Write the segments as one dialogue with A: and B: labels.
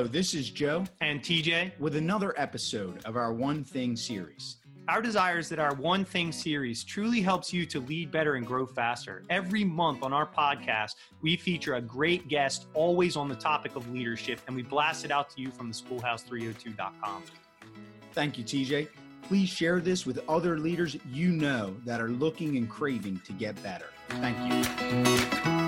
A: Hello, this is Joe
B: and TJ
A: with another episode of our One Thing series.
B: Our desire is that our One Thing series truly helps you to lead better and grow faster. Every month on our podcast, we feature a great guest, always on the topic of leadership, and we blast it out to you from the schoolhouse302.com.
A: Thank you, TJ. Please share this with other leaders you know that are looking and craving to get better. Thank you.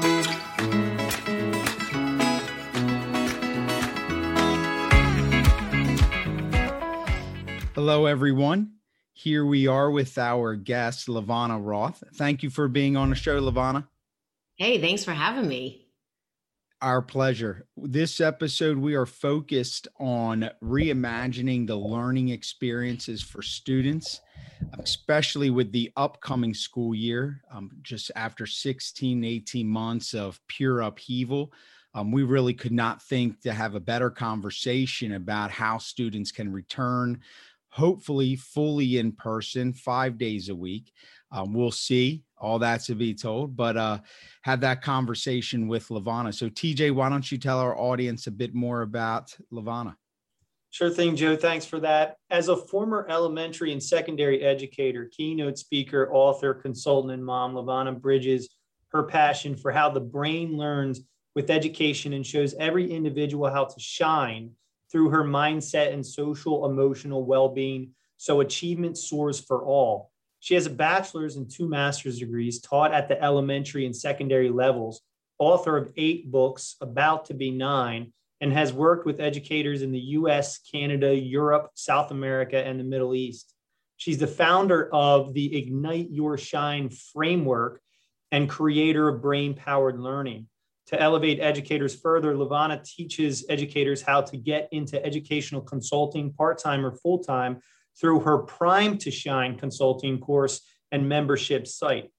A: Hello, everyone. Here we are with our guest, LaVonna Roth. Thank you for being on the show, LaVonna.
C: Hey, thanks for having me.
A: Our pleasure. This episode, we are focused on reimagining the learning experiences for students, especially with the upcoming school year, um, just after 16, 18 months of pure upheaval. Um, we really could not think to have a better conversation about how students can return hopefully fully in person five days a week. Um, we'll see. All that to be told, but uh, that conversation with LaVonna. So, TJ, why don't you tell our audience a bit more about LaVonna?
D: Sure thing, Joe. Thanks for that. As a former elementary and secondary educator, keynote speaker, author, consultant, and mom, LaVonna bridges her passion for how the brain learns with education and shows every individual how to shine through her mindset and social emotional well-being. So achievement soars for all. She has a bachelor's and two master's degrees taught at the elementary and secondary levels author of eight books about to be nine and has worked with educators in the us canada europe south america and the middle east. She's the founder of the ignite your shine framework and creator of brain powered learning to elevate educators further, LaVonna teaches educators how to get into educational consulting part time or full time through her Prime to Shine consulting course and membership site.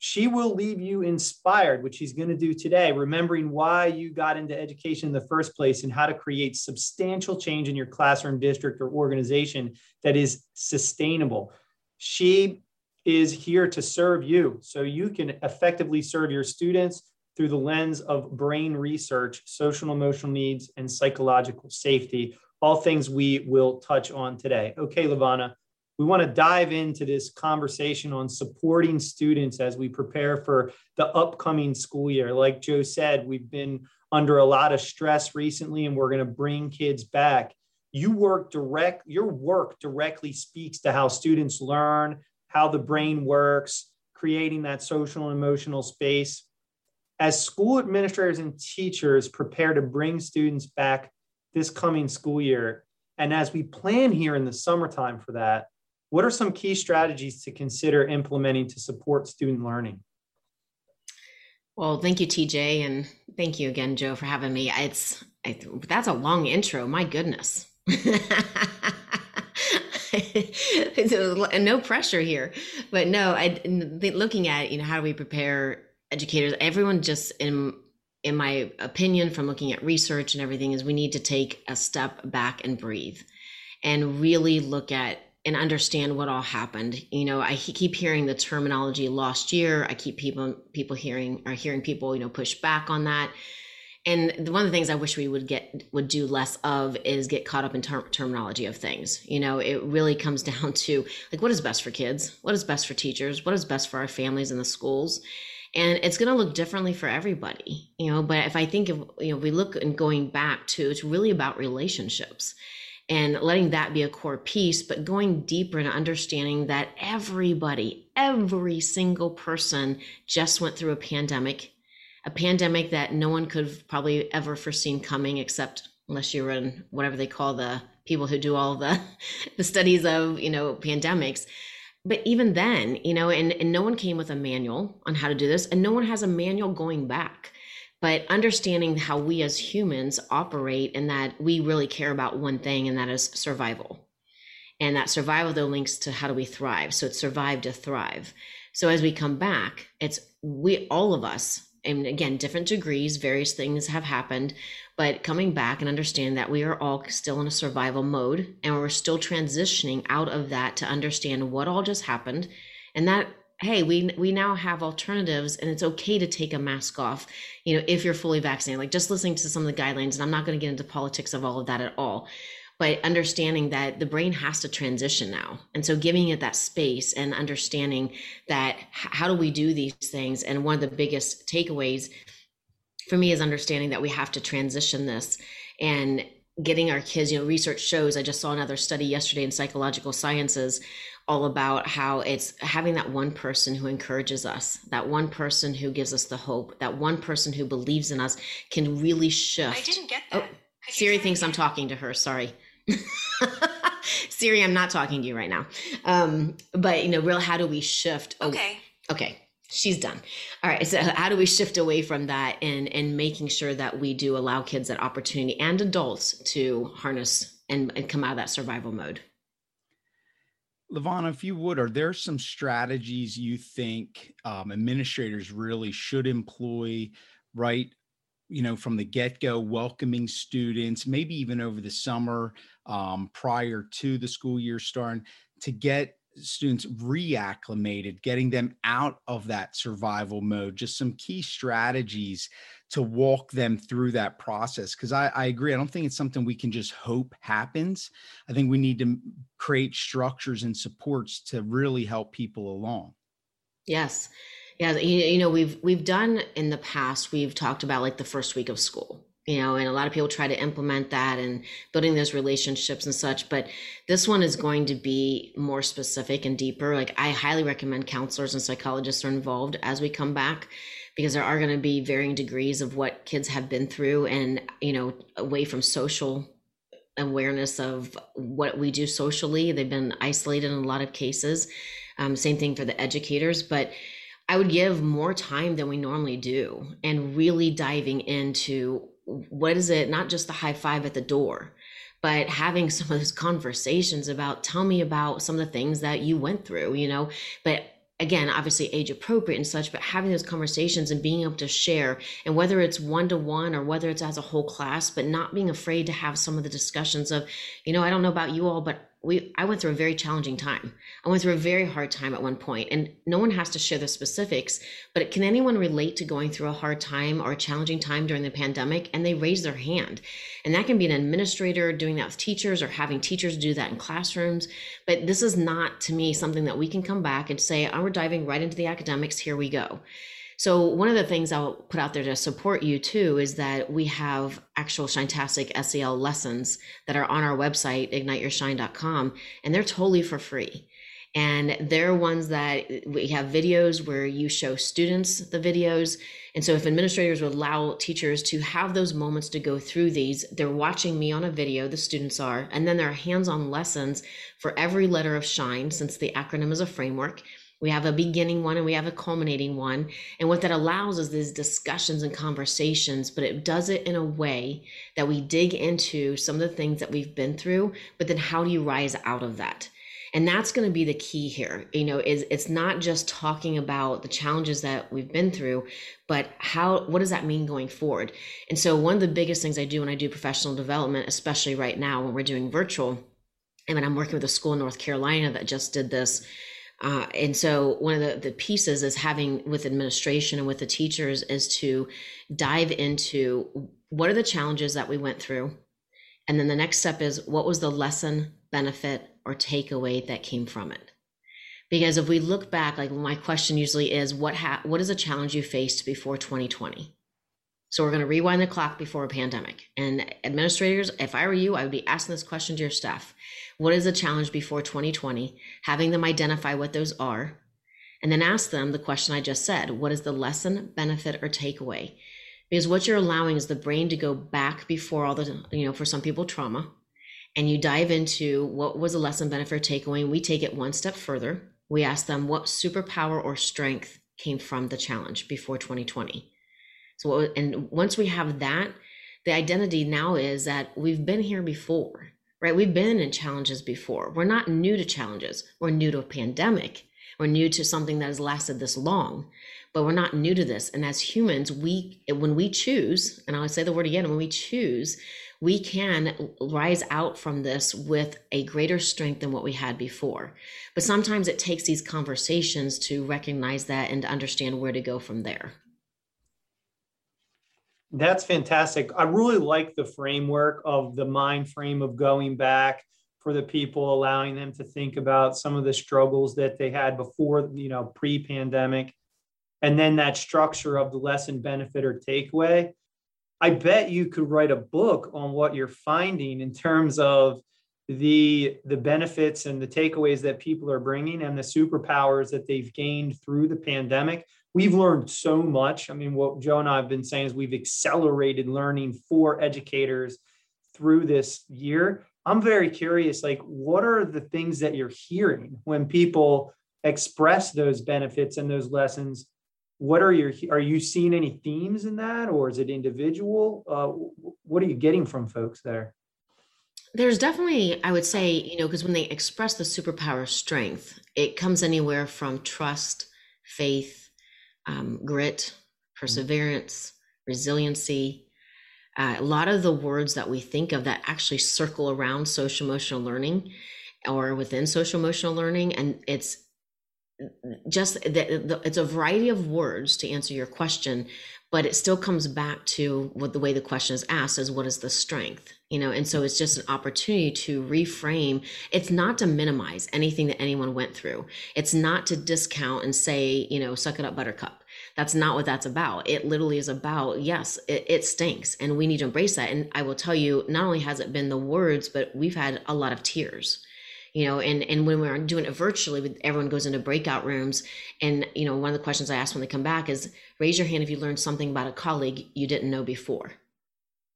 D: She will leave you inspired, which she's going to do today, remembering why you got into education in the first place and how to create substantial change in your classroom, district, or organization that is sustainable. She is here to serve you so you can effectively serve your students, through the lens of brain research, social and emotional needs, and psychological safety, all things we will touch on today. Okay, LaVonna, we want to dive into this conversation on supporting students as we prepare for the upcoming school year. Like Joe said, we've been under a lot of stress recently and we're going to bring kids back. You work direct, your work directly speaks to how students learn, how the brain works, creating that social and emotional space as school administrators and teachers prepare to bring students back this coming school year, and as we plan here in the summertime for that, what are some key strategies to consider implementing to support student learning?
C: Well, thank you, TJ, and thank you again, Joe, for having me. It's I, that's a long intro. My goodness. no pressure here, but no. I looking at you know how do we prepare educators, everyone just in in my opinion, from looking at research and everything, is we need to take a step back and breathe and really look at and understand what all happened. You know, I keep hearing the terminology lost year. I keep people people hearing or hearing people, you know, push back on that. And one of the things I wish we would get would do less of is get caught up in ter- terminology of things. You know, it really comes down to like what is best for kids, what is best for teachers, what is best for our families and the schools and it's going to look differently for everybody you know but if i think of you know we look and going back to it's really about relationships and letting that be a core piece but going deeper and understanding that everybody every single person just went through a pandemic a pandemic that no one could have probably ever foreseen coming except unless you're in whatever they call the people who do all the the studies of you know pandemics but even then, you know, and, and no one came with a manual on how to do this, and no one has a manual going back. But understanding how we as humans operate and that we really care about one thing, and that is survival. And that survival, though, links to how do we thrive. So it's survive to thrive. So as we come back, it's we, all of us, and again, different degrees, various things have happened but coming back and understand that we are all still in a survival mode and we're still transitioning out of that to understand what all just happened and that hey we we now have alternatives and it's okay to take a mask off you know if you're fully vaccinated. Like just listening to some of the guidelines and i'm not going to get into politics of all of that at all but understanding that the brain has to transition now. And so giving it that space and understanding that how do we do these things and one of the biggest takeaways for me is understanding that we have to transition this and getting our kids you know research shows i just saw another study yesterday in psychological sciences all about how it's having that one person who encourages us, that one person who gives us the hope, that one person who believes in us can really shift. I
E: didn't get that. Oh,
C: Siri thinks I'm talking to her. Sorry. Siri, I'm not talking to you right now. Um, but you know, real, how do we shift?
E: Okay.
C: okay. She's done. All right. So how do we shift away from that and and making sure that we do allow kids that opportunity and adults to harness and, and come out of that survival mode?
A: LaVonna, if you would, are there some strategies you think um, administrators really should employ, right? You know, from the get go, welcoming students, maybe even over the summer um, prior to the school year starting, to get students reacclimated, getting them out of that survival mode, just some key strategies to walk them through that process. Because I, I, agree, I don't think it's something we can just hope happens. I think we need to create structures and supports to really help people along.
C: Yes. Yeah, you, you know, we've we've done in the past, we've talked about like the first week of school you know, and a lot of people try to implement that and building those relationships and such. But this one is going to be more specific and deeper. Like I highly recommend counselors and psychologists are involved as we come back because there are going to be varying degrees of what kids have been through and, you know, away from social awareness of what we do socially. They've been isolated in a lot of cases. Um, same thing for the educators, but I would give more time than we normally do and really diving into what is it? Not just the high five at the door but having some of those conversations about tell me about some of the things that you went through you know? But again obviously age appropriate and such but having those conversations and being able to share and whether it's one to one or whether it's as a whole class but not being afraid to have some of the discussions of you know i don't know about you all but we I went through a very challenging time. I went through a very hard time at one point, and no one has to share the specifics. But can anyone relate to going through a hard time or a challenging time during the pandemic? And they raise their hand, and that can be an administrator doing that with teachers or having teachers do that in classrooms. But this is not to me something that we can come back and say, "Oh, we're diving right into the academics. Here we go." So one of the things I'll put out there to support you too is that we have actual Shinetastic SEL lessons that are on our website, igniteyourshine.com, and they're totally for free. And they're ones that we have videos where you show students the videos. And so if administrators would allow teachers to have those moments to go through these, they're watching me on a video, the students are, and then there are hands-on lessons for every letter of shine since the acronym is a framework we have a beginning one and we have a culminating one. And what that allows is these discussions and conversations, but it does it in a way that we dig into some of the things that we've been through, but then how do you rise out of that? And that's going to be the key here. You know, is it's not just talking about the challenges that we've been through, but how what does that mean going forward? And so one of the biggest things I do when I do professional development, especially right now when we're doing virtual, and when I'm working with a school in North Carolina that just did this uh, and so one of the, the pieces is having with administration and with the teachers is to dive into what are the challenges that we went through. And then the next step is what was the lesson benefit or takeaway that came from it? Because if we look back like my question usually is what ha- what is a challenge you faced before 2020 so we're going to rewind the clock before a pandemic and administrators if i were you i would be asking this question to your staff what is the challenge before 2020, having them identify what those are, and then ask them the question I just said what is the lesson, benefit, or takeaway? Because what you're allowing is the brain to go back before all the, you know, for some people, trauma, and you dive into what was a lesson, benefit, or takeaway, and we take it one step further. We ask them what superpower or strength came from the challenge before 2020. So, and once we have that, the identity now is that we've been here before right? We've been in challenges before. We're not new to challenges. We're new to a pandemic. We're new to something that has lasted this long, but we're not new to this. And as humans, we when we choose, and I'll say the word again, when we choose, we can rise out from this with a greater strength than what we had before. But sometimes it takes these conversations to recognize that and to understand where to go from there.
D: That's fantastic. I really like the framework of the mind frame of going back for the people, allowing them to think about some of the struggles that they had before, you know, pre pandemic. And then that structure of the lesson benefit or takeaway. I bet you could write a book on what you're finding in terms of the the benefits and the takeaways that people are bringing and the superpowers that they've gained through the pandemic we've learned so much. I mean what joe and i have been saying is we've accelerated learning for educators through this year. I'm very curious like what are the things that you're hearing when people express those benefits and those lessons? What are your are you seeing any themes in that or is it individual? Uh, what are you getting from folks there?
C: There's definitely i would say you know because when they express the superpower strength it comes anywhere from trust faith um, grit mm-hmm. perseverance resiliency. Uh, a lot of the words that we think of that actually circle around social emotional learning or within social emotional learning and it's just that it's a variety of words to answer your question but it still comes back to what the way the question is asked is what is the strength? You know and so it's just an opportunity to reframe. It's not to minimize anything that anyone went through. It's not to discount and say you know suck it up buttercup that's not what that's about. It literally is about yes it, it stinks and we need to embrace that. And i will tell you not only has it been the words but we've had a lot of tears you know and and when we're doing it virtually everyone goes into breakout rooms and you know one of the questions i ask when they come back is raise your hand if you learned something about a colleague you didn't know before.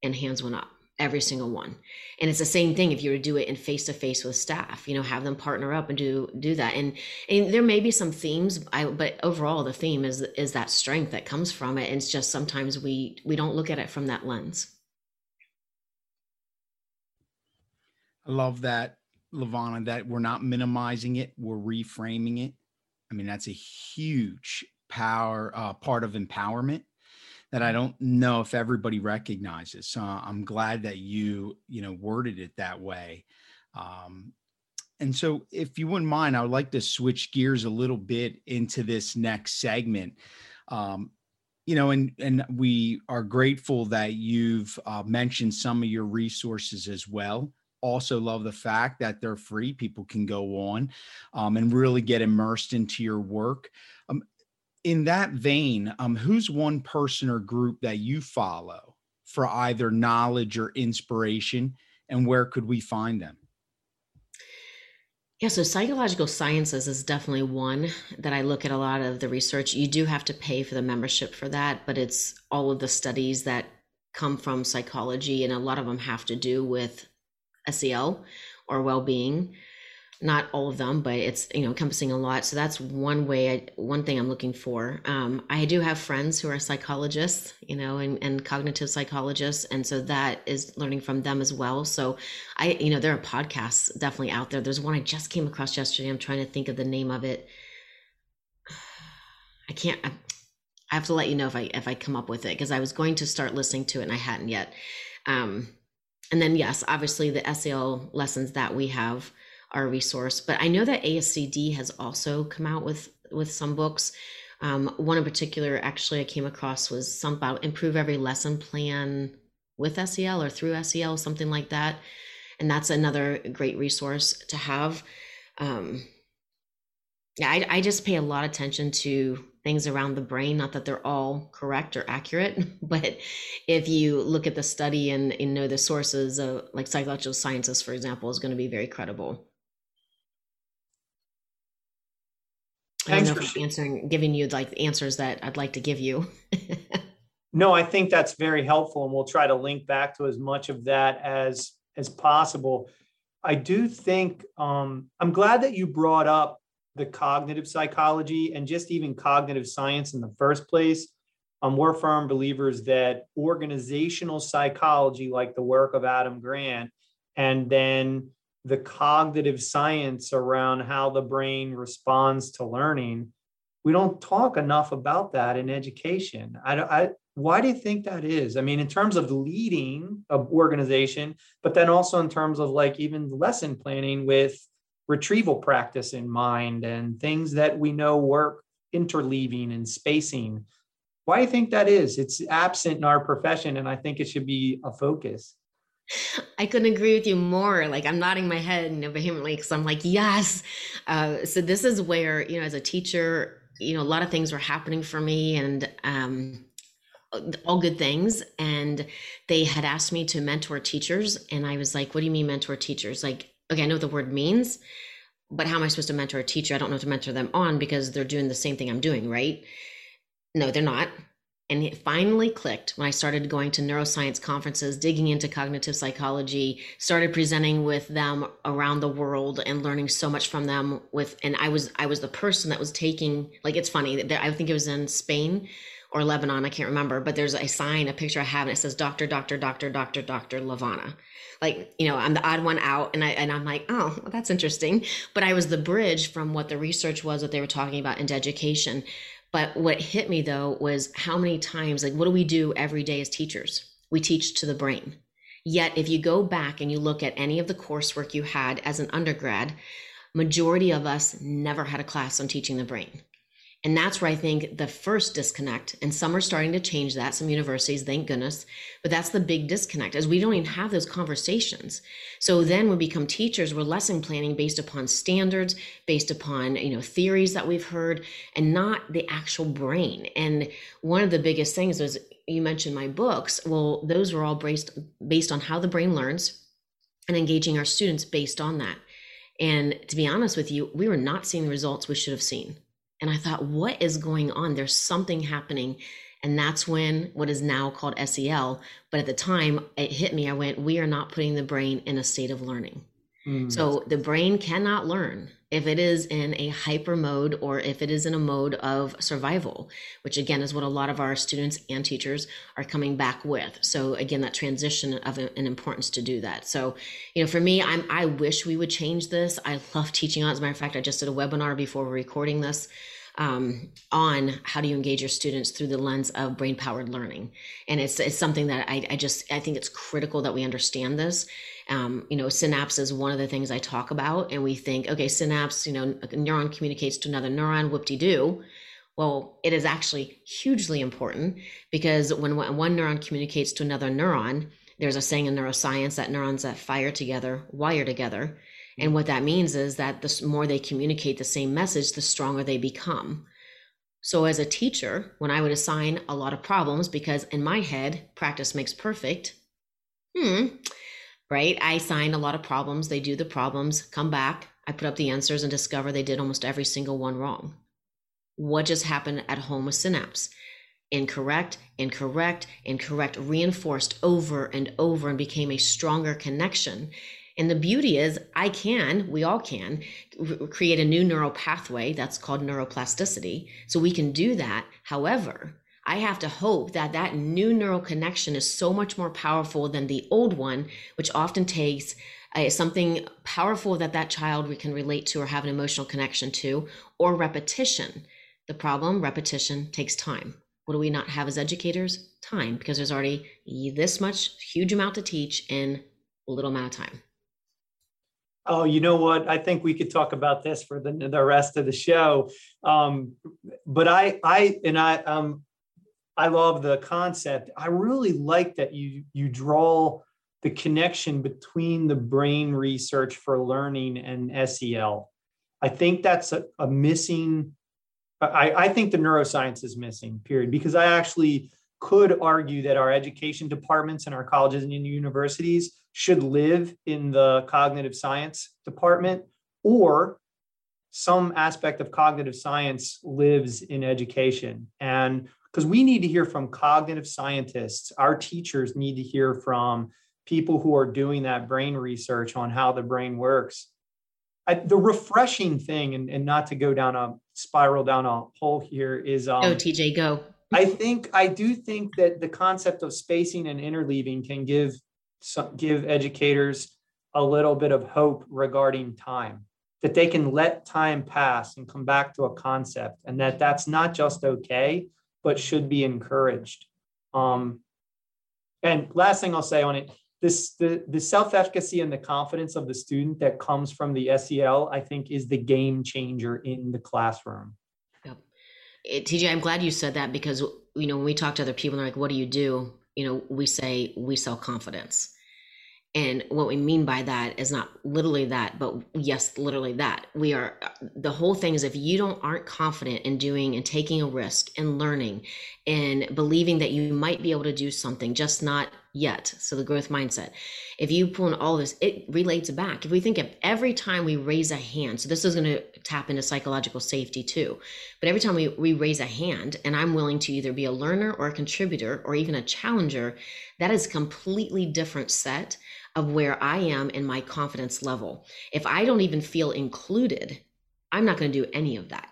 C: And hands went up every single one. And it's the same thing if you were to do it in face to face with staff you know have them partner up and do do that. And and there may be some themes I, but overall the theme is is that strength that comes from it. And it's just sometimes we we don't look at it from that lens.
A: I love that LaVonna, that we're not minimizing it, we're reframing it. I mean, that's a huge power uh, part of empowerment that I don't know if everybody recognizes. So I'm glad that you, you know, worded it that way. Um, and so, if you wouldn't mind, I would like to switch gears a little bit into this next segment. Um, you know, and and we are grateful that you've uh, mentioned some of your resources as well also love the fact that they're free. People can go on um, and really get immersed into your work. Um, in that vein, um, who's one person or group that you follow for either knowledge or inspiration, and where could we find them?
C: Yeah, so psychological sciences is definitely one that I look at a lot of the research. You do have to pay for the membership for that, but it's all of the studies that come from psychology, and a lot of them have to do with SEL or well-being. Not all of them, but it's you know encompassing a lot. So that's one way. I, one thing I'm looking for. Um, I do have friends who are psychologists, you know, and, and cognitive psychologists, and so that is learning from them as well. So I, you know, there are podcasts definitely out there. There's one I just came across yesterday. I'm trying to think of the name of it. I can't. I, I have to let you know if I if I come up with it because I was going to start listening to it and I hadn't yet. Um, and then, yes, obviously the SEL lessons that we have a resource. But I know that ASCD has also come out with with some books. Um, one in particular, actually, I came across was some about improve every lesson plan with SEL or through SEL, something like that. And that's another great resource to have. Um, yeah, I, I just pay a lot of attention to things around the brain. Not that they're all correct or accurate, but if you look at the study and, and know the sources of like psychological sciences, for example, is going to be very credible. I don't know for answering, giving you like answers that I'd like to give you.
D: no, I think that's very helpful, and we'll try to link back to as much of that as as possible. I do think um, I'm glad that you brought up the cognitive psychology and just even cognitive science in the first place. Um, we're firm believers that organizational psychology, like the work of Adam Grant, and then the cognitive science around how the brain responds to learning, we don't talk enough about that in education. I, I, Why do you think that is? I mean, in terms of leading an organization, but then also in terms of like even lesson planning with retrieval practice in mind and things that we know work interleaving and spacing. Why do you think that is? It's absent in our profession, and I think it should be a focus.
C: I couldn't agree with you more. Like I'm nodding my head you know, vehemently because I'm like, yes. Uh, so this is where you know, as a teacher, you know, a lot of things were happening for me, and um, all good things. And they had asked me to mentor teachers, and I was like, "What do you mean mentor teachers?" Like, okay, I know what the word means, but how am I supposed to mentor a teacher? I don't know to mentor them on because they're doing the same thing I'm doing, right? No, they're not. And it finally clicked when I started going to neuroscience conferences, digging into cognitive psychology, started presenting with them around the world and learning so much from them with and I was I was the person that was taking like it's funny I think it was in Spain or Lebanon, I can't remember, but there's a sign, a picture I have, and it says Doctor, Doctor, Doctor, Doctor, Doctor LaVonna. Like, you know, I'm the odd one out, and I and I'm like, oh, well, that's interesting. But I was the bridge from what the research was, that they were talking about into education. But what hit me though was how many times, like, what do we do every day as teachers? We teach to the brain. Yet, if you go back and you look at any of the coursework you had as an undergrad, majority of us never had a class on teaching the brain. And that's where I think the first disconnect, and some are starting to change that, some universities, thank goodness, but that's the big disconnect, is we don't even have those conversations. So then we become teachers, we're lesson planning based upon standards, based upon, you know, theories that we've heard, and not the actual brain. And one of the biggest things was you mentioned my books. Well, those were all based based on how the brain learns and engaging our students based on that. And to be honest with you, we were not seeing the results we should have seen. And I thought, what is going on? There's something happening. And that's when what is now called SEL. But at the time, it hit me. I went, we are not putting the brain in a state of learning. Mm. So the brain cannot learn if it is in a hyper mode or if it is in a mode of survival, which again is what a lot of our students and teachers are coming back with. So again, that transition of an importance to do that. So, you know, for me, I'm I wish we would change this. I love teaching on. As a matter of fact, I just did a webinar before recording this um, on how do you engage your students through the lens of brain powered learning. And it's, it's something that I, I just i think it's critical that we understand this. Um, you know synapse is one of the things i talk about and we think okay synapse you know a neuron communicates to another neuron whoop-de-doo. Well it is actually hugely important because when one neuron communicates to another neuron there's a saying in neuroscience that neurons that fire together wire together and what that means is that the more they communicate the same message, the stronger they become. So, as a teacher, when I would assign a lot of problems, because in my head, practice makes perfect, hmm, right? I assign a lot of problems, they do the problems, come back, I put up the answers and discover they did almost every single one wrong. What just happened at home with Synapse? Incorrect, incorrect, incorrect, reinforced over and over and became a stronger connection. And the beauty is, I can, we all can, create a new neural pathway that's called neuroplasticity. So we can do that. However, I have to hope that that new neural connection is so much more powerful than the old one, which often takes uh, something powerful that that child we can relate to or have an emotional connection to, or repetition. The problem, repetition, takes time. What do we not have as educators? Time, because there's already this much huge amount to teach in a little amount of time.
D: Oh, you know what? I think we could talk about this for the, the rest of the show. Um, but I, I, and I, um, I love the concept. I really like that you you draw the connection between the brain research for learning and SEL. I think that's a, a missing. I, I think the neuroscience is missing. Period. Because I actually could argue that our education departments and our colleges and universities should live in the cognitive science department or some aspect of cognitive science lives in education. And because we need to hear from cognitive scientists our teachers need to hear from people who are doing that brain research on how the brain works. I, the refreshing thing and, and not to go down a spiral down a hole here is
C: um, go tj go.
D: I think i do think that the concept of spacing and interleaving can give give educators a little bit of hope regarding time that they can let time pass and come back to a concept and that that's not just okay but should be encouraged Um, and last thing I'll say on it, this the, the self-efficacy and the confidence of the student that comes from the SEL, I think, is the game changer in the classroom.
C: Yep. It, TJ, I'm glad you said that because you know when we talk to other people, they're like, "What do you do?" You know, we say we sell confidence. And what we mean by that is not literally that, but yes, literally that. We are the whole thing is if you don't aren't confident in doing and taking a risk and learning and believing that you might be able to do something, just not yet. So the growth mindset. If you pull in all this, it relates back. If we think of every time we raise a hand, so this is going to tap into psychological safety too. But every time we, we raise a hand and I'm willing to either be a learner or a contributor or even a challenger, that is completely different set of where I am in my confidence level. If I don't even feel included, I'm not going to do any of that,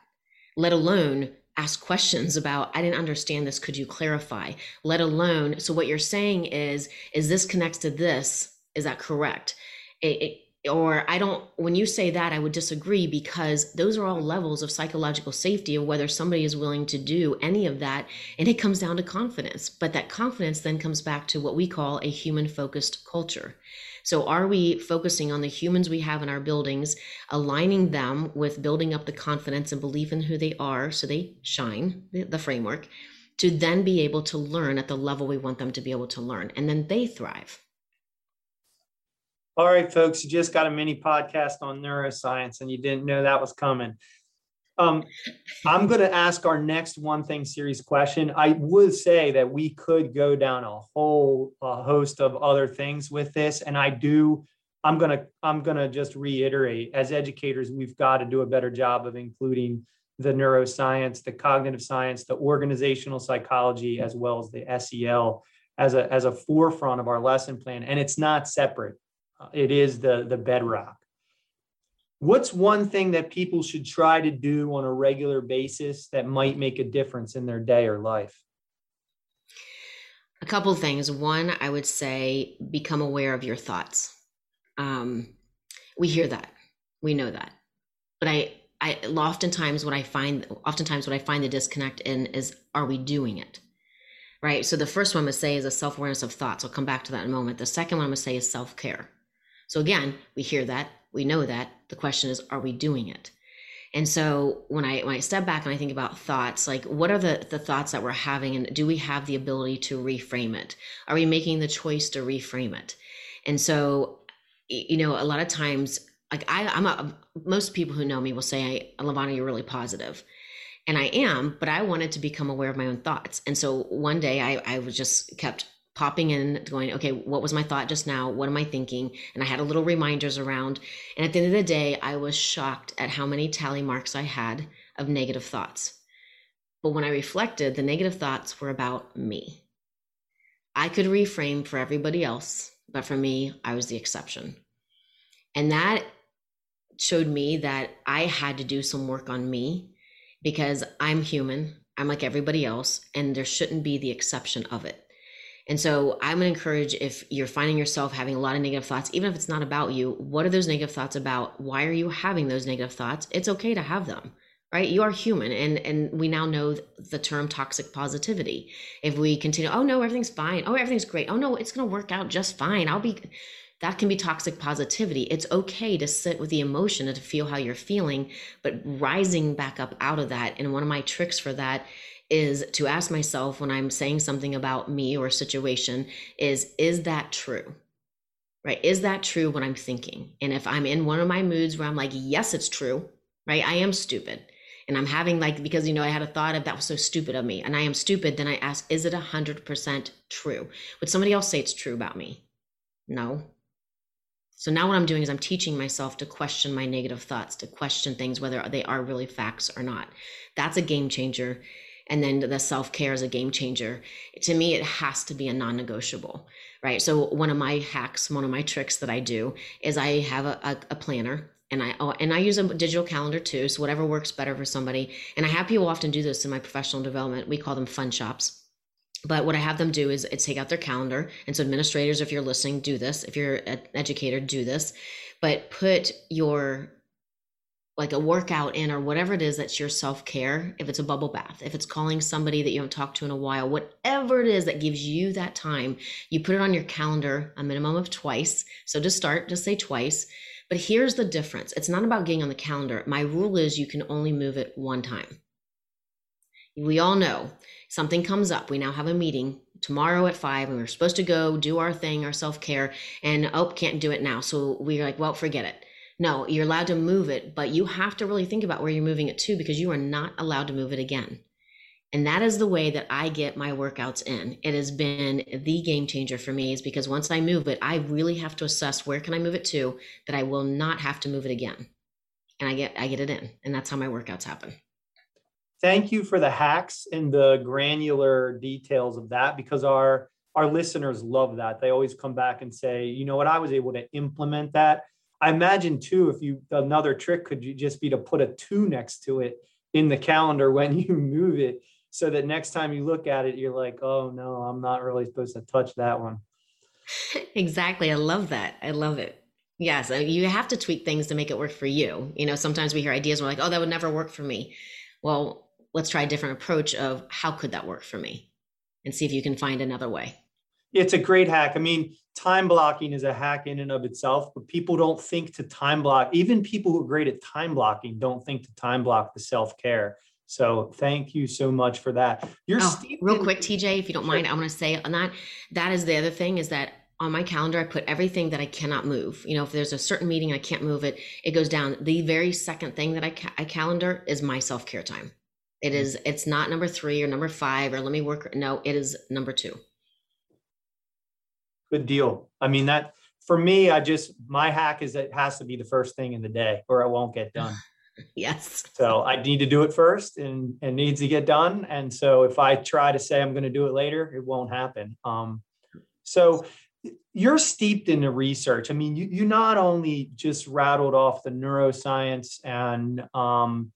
C: let alone ask questions about i didn't understand this could you clarify let alone so what you're saying is is this connects to this is that correct it, it, or I don't, when you say that, I would disagree because those are all levels of psychological safety of whether somebody is willing to do any of that. And it comes down to confidence. But that confidence then comes back to what we call a human focused culture. So, are we focusing on the humans we have in our buildings, aligning them with building up the confidence and belief in who they are so they shine the, framework to then be able to learn at the level we want them to be able to learn? And then they thrive.
D: All right, folks, you just got a mini podcast on neuroscience and you didn't know that was coming. Um, I'm going to ask our next one thing series question. I would say that we could go down a whole uh, host of other things with this, and I do. I'm gonna I'm gonna just reiterate as educators, we've got to do a better job of including the neuroscience, the cognitive science, the organizational psychology, as well as the SEL as a as a forefront of our lesson plan, and it's not separate it is the the bedrock. What's one thing that people should try to do on a regular basis that might make a difference in their day or life?
C: A couple things. One i would say become aware of your thoughts. Um, we hear that. We know that. But i i oftentimes what i find oftentimes what i find the disconnect in is are we doing it? Right? So the first one i'm to say is a self-awareness of thoughts. I'll come back to that in a moment. The second one i'm to say is self-care so again, we hear that, we know that. The question is, are we doing it? And so when I when I step back and I think about thoughts, like what are the the thoughts that we're having, and do we have the ability to reframe it? Are we making the choice to reframe it? And so, you know, a lot of times, like I, I'm a most people who know me will say, I, "LaVonna, you're really positive," and I am, but I wanted to become aware of my own thoughts. And so one day I I was just kept popping in going okay what was my thought just now? What am i thinking? And i had a little reminders around. And at the end of the day i was shocked at how many tally marks i had of negative thoughts. But when i reflected the negative thoughts were about me. I could reframe for everybody else but for me i was the exception. And that showed me that i had to do some work on me because i'm human i'm like everybody else and there shouldn't be the exception of it and so I'm going to encourage if you're finding yourself having a lot of negative thoughts, even if it's not about you, what are those negative thoughts about? Why are you having those negative thoughts? It's okay to have them right? You are human and and we now know the term toxic positivity. If we continue oh no everything's fine. Oh everything's great. Oh no it's going to work out just fine. I'll be that can be toxic positivity. It's okay to sit with the emotion and to feel how you're feeling but rising back up out of that and one of my tricks for that is to ask myself when I'm saying something about me or a situation is is that true? Right? Is that true what I'm thinking? And if I'm in one of my moods where I'm like, yes, it's true, right? I am stupid. And I'm having like, because, you know, I had a thought of that was so stupid of me and I am stupid. Then I ask, is it 100% true? Would somebody else say it's true about me? No. So now what I'm doing is I'm teaching myself to question my negative thoughts, to question things, whether they are really facts or not. That's a game changer and then the self-care is a game changer to me it has to be a non-negotiable right so one of my hacks one of my tricks that i do is i have a, a, a planner and I oh, and I use a digital calendar too. So whatever works better for somebody. And I have people often do this in my professional development. We call them fun shops. But what I have them do is, is take out their calendar. And so administrators, if you're listening, do this. If you're an educator, do this. But put your like a workout in or whatever it is that's your self-care if it's a bubble bath if it's calling somebody that you haven't talked to in a while whatever it is that gives you that time you put it on your calendar a minimum of twice. So to start just say twice. But here's the difference. It's not about getting on the calendar. My rule is you can only move it one time. We all know something comes up. We now have a meeting tomorrow at five and we're supposed to go do our thing our self-care and oh can't do it now. So we're like well forget it no, you're allowed to move it, but you have to really think about where you're moving it to because you are not allowed to move it again. And that is the way that I get my workouts in. It has been the game changer for me is because once I move it, I really have to assess where can I move it to that I will not have to move it again. And I get I get it in. And that's how my workouts happen.
D: Thank you for the hacks and the granular details of that because our our listeners love that. They always come back and say, "You know what? I was able to implement that." I imagine too, if you another trick could just be to put a two next to it in the calendar when you move it, so that next time you look at it, you're like, oh no, I'm not really supposed to touch that one.
C: Exactly. I love that. I love it. Yes, uh, you have to tweak things to make it work for you. You know, sometimes we hear ideas we're like, oh, that would never work for me. Well, let's try a different approach of how could that work for me and see if you can find another way.
D: It's a great hack. I mean, time blocking is a hack in and of itself, but people don't think to time block. Even people who are great at time blocking don't think to time block the self care. So thank you so much for that.
C: You're oh, real quick, TJ, if you don't mind, I want to say on that. That is the other thing is that on my calendar, I put everything that I cannot move. You know, if there's a certain meeting I can't move it, it goes down. The very second thing that I, ca- I calendar is my self care time. It mm-hmm. It's not number three or number five or let me work. No, it is number two
D: good deal. I mean, that for me, I just, my hack is it has to be the first thing in the day or it won't get done.
C: yes.
D: So I need to do it first and it needs to get done. And so if I try to say I'm going to do it later, it won't happen. Um, so you're steeped in the research. I mean, you, you not only just rattled off the neuroscience and, um,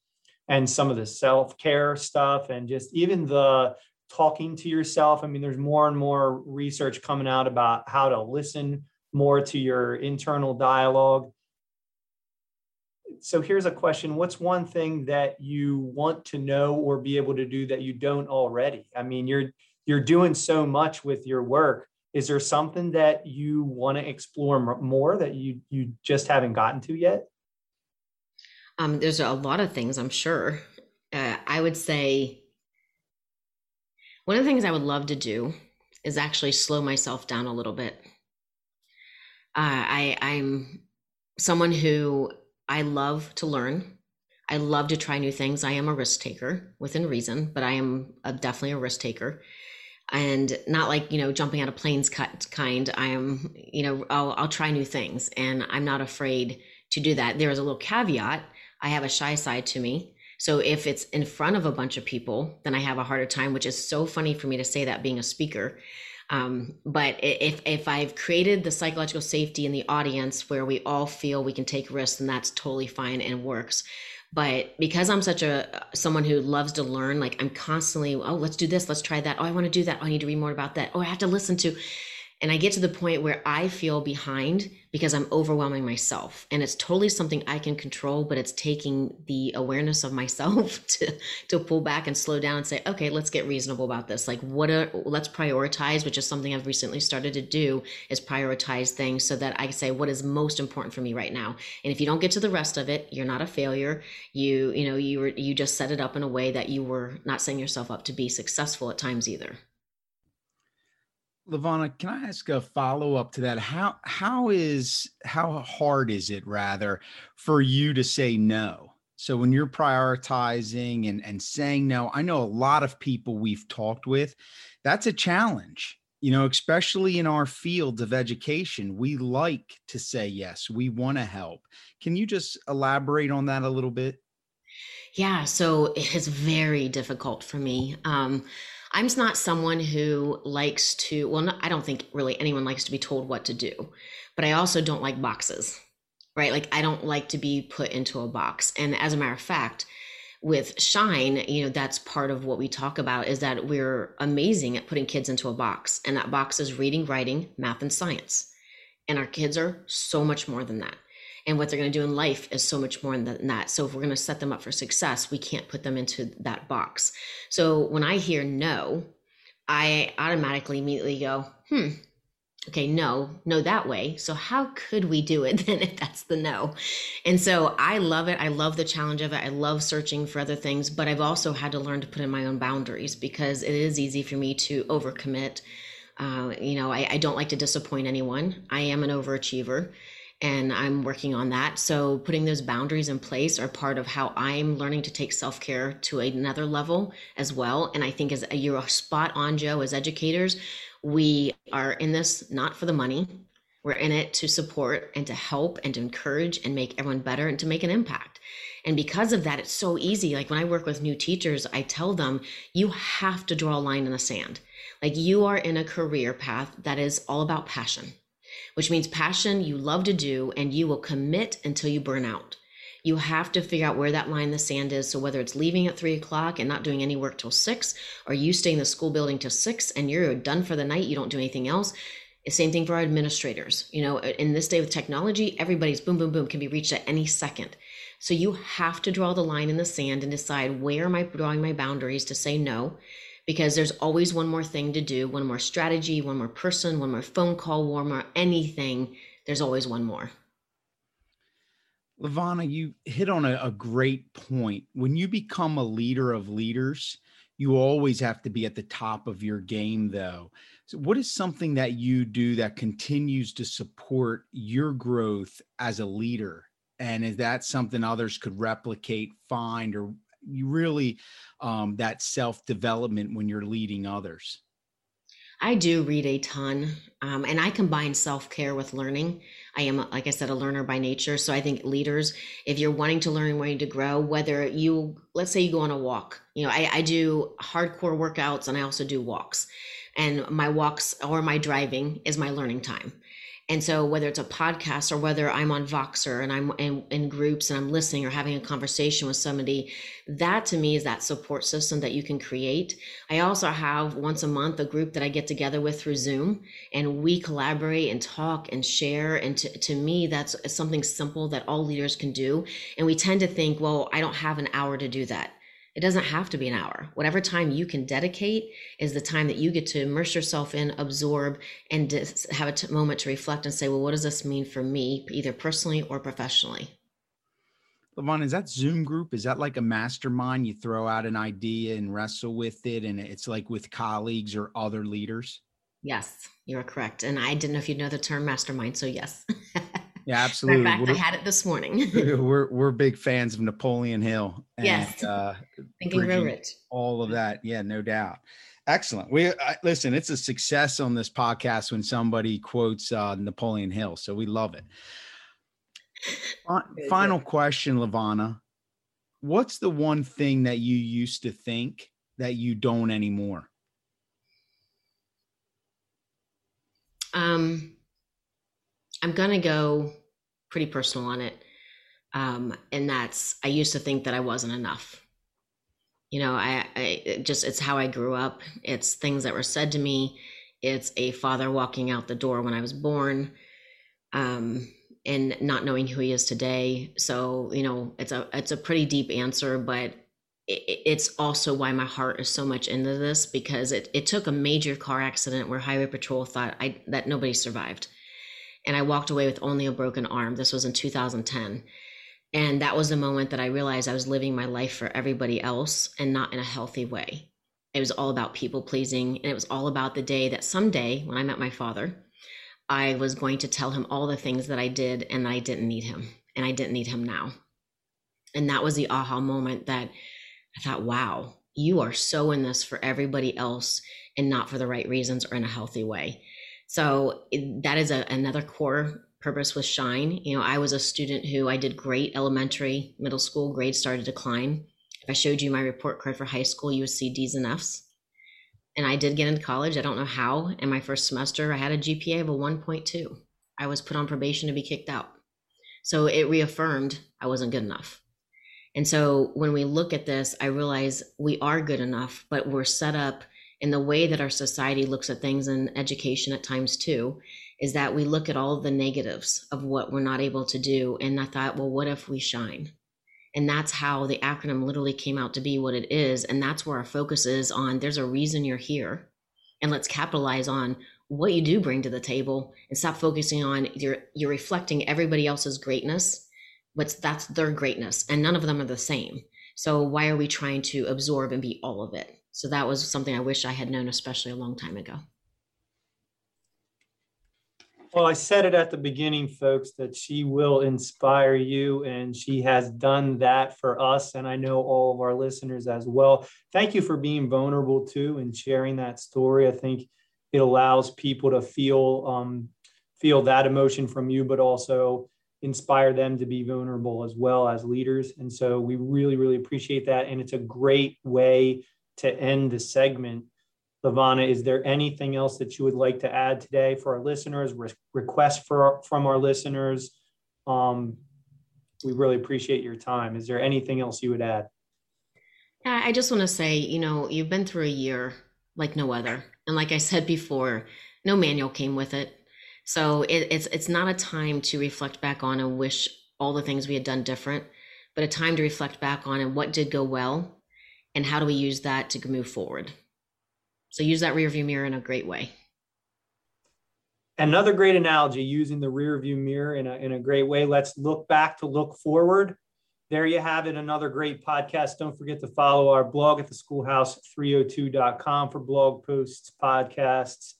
D: and some of the self-care stuff and just even the talking to yourself. I mean, there's more and more research coming out about how to listen more to your internal dialogue. So here's a question What's one thing that you want to know or be able to do that you don't already? I mean, you're you're doing so much with your work. Is there something that you want to explore more that you you just haven't gotten to yet?
C: Um, there's a lot of things, I'm sure. Uh, I would say one of the things I would love to do is actually slow myself down a little bit. Uh, I, I'm someone who I love to learn. I love to try new things. I am a risk taker within reason, but I am a, definitely a risk taker. And not like, you know, jumping out of planes cut kind. I am, you know, I'll, I'll try new things and I'm not afraid to do that. There is a little caveat. I have a shy side to me. So if it's in front of a bunch of people, then I have a harder time, which is so funny for me to say that being a speaker. Um, but if if I've created the psychological safety in the audience where we all feel we can take risks, then that's totally fine and works. But because I'm such a someone who loves to learn, like I'm constantly, oh, let's do this, let's try that. Oh, I want to do that. Oh, I need to read more about that. Oh, I have to listen to. And I get to the point where I feel behind because I'm overwhelming myself. And it's totally something I can control, but it's taking the awareness of myself to, to pull back and slow down and say, okay, let's get reasonable about this. Like what are, let's prioritize, which is something I've recently started to do is prioritize things so that I say what is most important for me right now. And if you don't get to the rest of it, you're not a failure. You, you know, you were, you just set it up in a way that you were not setting yourself up to be successful at times either.
A: LaVonna, can I ask a follow up to that? How how is how hard is it rather for you to say no? So when you're prioritizing and and saying no, I know a lot of people we've talked with, that's a challenge. You know, especially in our fields of education, we like to say yes, we want to help. Can you just elaborate on that a little bit?
C: Yeah, so it is very difficult for me. Um, I'm not someone who likes to, well, I don't think really anyone likes to be told what to do, but I also don't like boxes, right? Like I don't like to be put into a box. And as a matter of fact, with Shine, you know, that's part of what we talk about is that we're amazing at putting kids into a box. And that box is reading, writing, math, and science. And our kids are so much more than that. And what they're going to do in life is so much more than that. So if we're going to set them up for success, we can't put them into that box. So when I hear no, I automatically immediately go, hmm, okay, no, no that way. So how could we do it then if that's the no? And so I love it. I love the challenge of it. I love searching for other things, but I've also had to learn to put in my own boundaries because it is easy for me to overcommit. Uh, you know, I, I don't like to disappoint anyone. I am an overachiever and I'm working on that. So putting those boundaries in place are part of how I'm learning to take self-care to another level as well. And I think as you're spot on, Joe, as educators, we are in this not for the money. We're in it to support and to help and to encourage and make everyone better and to make an impact. And because of that, it's so easy. Like when I work with new teachers, I tell them, you have to draw a line in the sand. Like you are in a career path that is all about passion, which means passion you love to do and you will commit until you burn out you have to figure out where that line in the sand is. So whether it's leaving at three o'clock and not doing any work till six, or you stay in the school building till six and you're done for the night, you don't do anything else. Same thing for our administrators. You know, uh, in this day with technology, everybody's boom, boom, boom can be reached at any second. So you have to draw the line in the sand and decide where am I drawing my boundaries to say no, because there's always one more thing to do, one more strategy, one more person, one more phone call, one more anything. There's always one more.
A: LaVonna, you hit on a, a, great point. When you become a leader of leaders, you always have to be at the top of your game, though. So, what is something that you do that continues to support your growth as a leader? And is that something others could replicate, find, or you really um, that self development when you're leading others?
C: I do read a ton, um, and I combine self care with learning. I am, like I said, a learner by nature. So I think leaders, if you're wanting to learn, wanting to grow, whether you, let's say you go on a walk, you know, I, I do hardcore workouts and I also do walks. And my walks or my driving is my learning time. And so, whether it's a podcast or whether I'm on Voxer and I'm in, in, groups and I'm listening or having a conversation with somebody, that to me is that support system that you can create. I also have once a month a group that I get together with through Zoom and we collaborate and talk and share. And to, to me, that's something simple that all leaders can do. And we tend to think, well, I don't have an hour to do that. It doesn't have to be an hour. Whatever time you can dedicate is the time that you get to immerse yourself in, absorb, and have a t- moment to reflect and say, well, what does this mean for me, either personally or professionally?
A: LaVonna, is that Zoom group? Is that like a mastermind? You throw out an idea and wrestle with it, and it's like with colleagues or other leaders?
C: Yes, you're correct. And I didn't know if you'd know the term mastermind. So, yes.
A: Yeah, absolutely.
C: In fact, I had it this morning.
A: we're we're big fans of Napoleon Hill.
C: And, yes. Uh, Think and Grow Rich.
A: All of that. Yeah, no doubt. Excellent. We I, listen. It's a success on this podcast when somebody quotes uh, Napoleon Hill. So we love it. Final question, LaVonna. What's the one thing that you used to think that you don't anymore?
C: Um, I'm going to go pretty personal on it. Um, and that's, I used to think that I wasn't enough. You know, I, I it just, it's how I grew up. It's things that were said to me. It's a father walking out the door when I was born. Um, and not knowing who he is today. So, you know, it's a, it's a pretty deep answer, but it's also why my heart is so much into this because it, it took a major car accident where highway patrol thought I, that nobody survived and I walked away with only a broken arm. This was in 2010. And that was the moment that I realized I was living my life for everybody else and not in a healthy way. It was all about people pleasing. And it was all about the day that someday, when I met my father, I was going to tell him all the things that I did and I didn't need him. And I didn't need him now. And that was the aha moment that I thought, wow, you are so in this for everybody else and not for the right reasons or in a healthy way. So that is a, another core purpose with Shine. You know, I was a student who I did great elementary, middle school, grades started to decline. If I showed you my report card for high school, you would see D's and F's. And I did get into college. I don't know how. In my first semester, I had a GPA of a 1.2. I was put on probation to be kicked out. So it reaffirmed I wasn't good enough. And so when we look at this, I realize we are good enough, but we're set up and the way that our society looks at things and education at times too is that we look at all the negatives of what we're not able to do and i thought well what if we shine? And that's how the acronym literally came out to be what it is and that's where our focus is on there's a reason you're here and let's capitalize on what you do bring to the table and stop focusing on you're you're reflecting everybody else's greatness what's that's their greatness and none of them are the same. So why are we trying to absorb and be all of it so that was something i wish i had known especially a long time ago
D: well i said it at the beginning folks that she will inspire you and she has done that for us and i know all of our listeners as well thank you for being vulnerable too and sharing that story i think it allows people to feel um, feel that emotion from you, but also inspire them to be vulnerable as well as leaders. And so we really, really appreciate that. And it's a great way to end the segment. LaVonna, is there anything else that you would like to add today for our listeners? Re- requests for from our listeners? Um, we really appreciate your time. Is there anything else you would add?
C: I just want to say, you know, you've been through a year like no other. And like I said before, no manual came with it. So it, it's it's not a time to reflect back on and wish all the things we had done different, but a time to reflect back on and what did go well, and how do we use that to move forward. So use that rearview mirror in a great way.
D: Another great analogy using the rearview mirror in a, in a great way. Let's look back to look forward there you have it. Another great podcast. Don't forget to follow our blog at the schoolhouse302.com for blog posts, podcasts,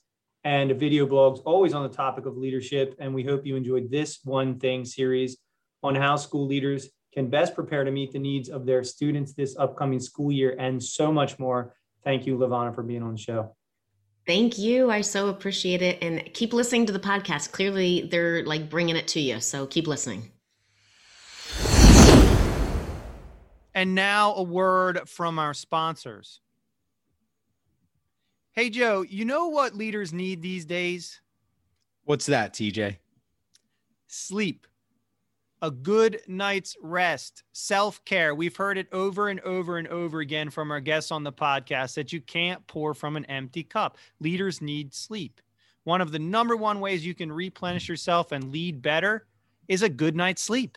D: and video blogs, always on the topic of leadership. And we hope you enjoyed this one thing series on how school leaders can best prepare to meet the needs of their students this upcoming school year and so much more. Thank you, LaVonna, for being on the show.
C: Thank you. I so appreciate it. And keep listening to the podcast. Clearly, they're like bringing it to you. So keep listening.
B: And now a word from our sponsors. Hey, Joe, you know what leaders need these days?
A: What's that, TJ?
B: Sleep. A good night's rest, self care. We've heard it over and over and over again from our guests on the podcast that you can't pour from an empty cup. Leaders need sleep. One of the number one ways you can replenish yourself and lead better is a good night's sleep.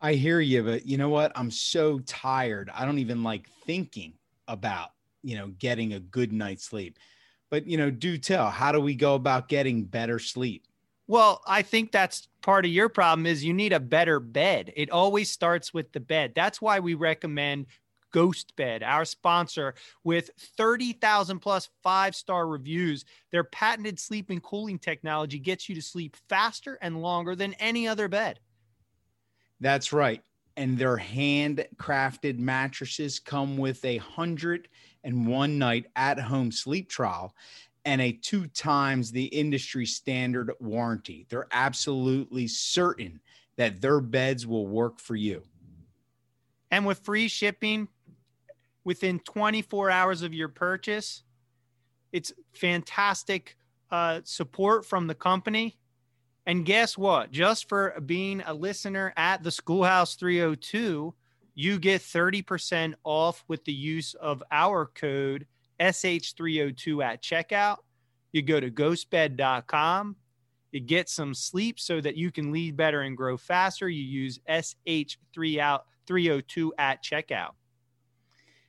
A: I hear you, but you know what? I'm so tired. I don't even like thinking about, you know, getting a good night's sleep. But, you know, do tell, how do we go about getting better sleep?
B: Well, I think that's part of your problem is you need a better bed. It always starts with the bed. That's why we recommend Ghost Bed, our sponsor, with 30,000 plus five star reviews. Their patented sleep and cooling technology gets you to sleep faster and longer than any other bed.
A: That's right. And their handcrafted mattresses come with a hundred and one night at home sleep trial and a two times the industry standard warranty. They're absolutely certain that their beds will work for you.
B: And with free shipping within 24 hours of your purchase, it's fantastic uh, support from the company and guess what? Just for being a listener at the Schoolhouse 302, you get 30% off with the use of our code SH302 at checkout. You go to ghostbed.com. You get some sleep so that you can lead better and grow faster. You use SH302 at checkout.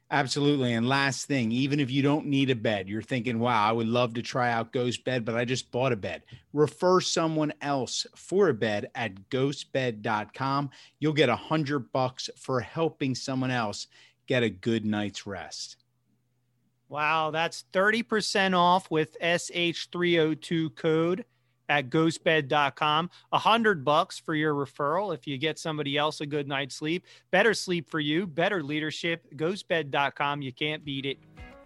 A: Absolutely. And last thing, even if you don't need a bed, you're thinking, wow, I would love to try out Ghost Bed, but I just bought a bed. Refer someone else for a bed at ghostbed.com. You'll get a hundred bucks for helping someone else get a good night's rest.
B: Wow, that's 30% off with SH302 code at ghostbed.com. A hundred bucks for your referral if you get somebody else a good night's sleep. Better sleep for you, better leadership. Ghostbed.com. You can't beat it.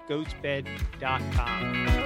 B: Ghostbed.com.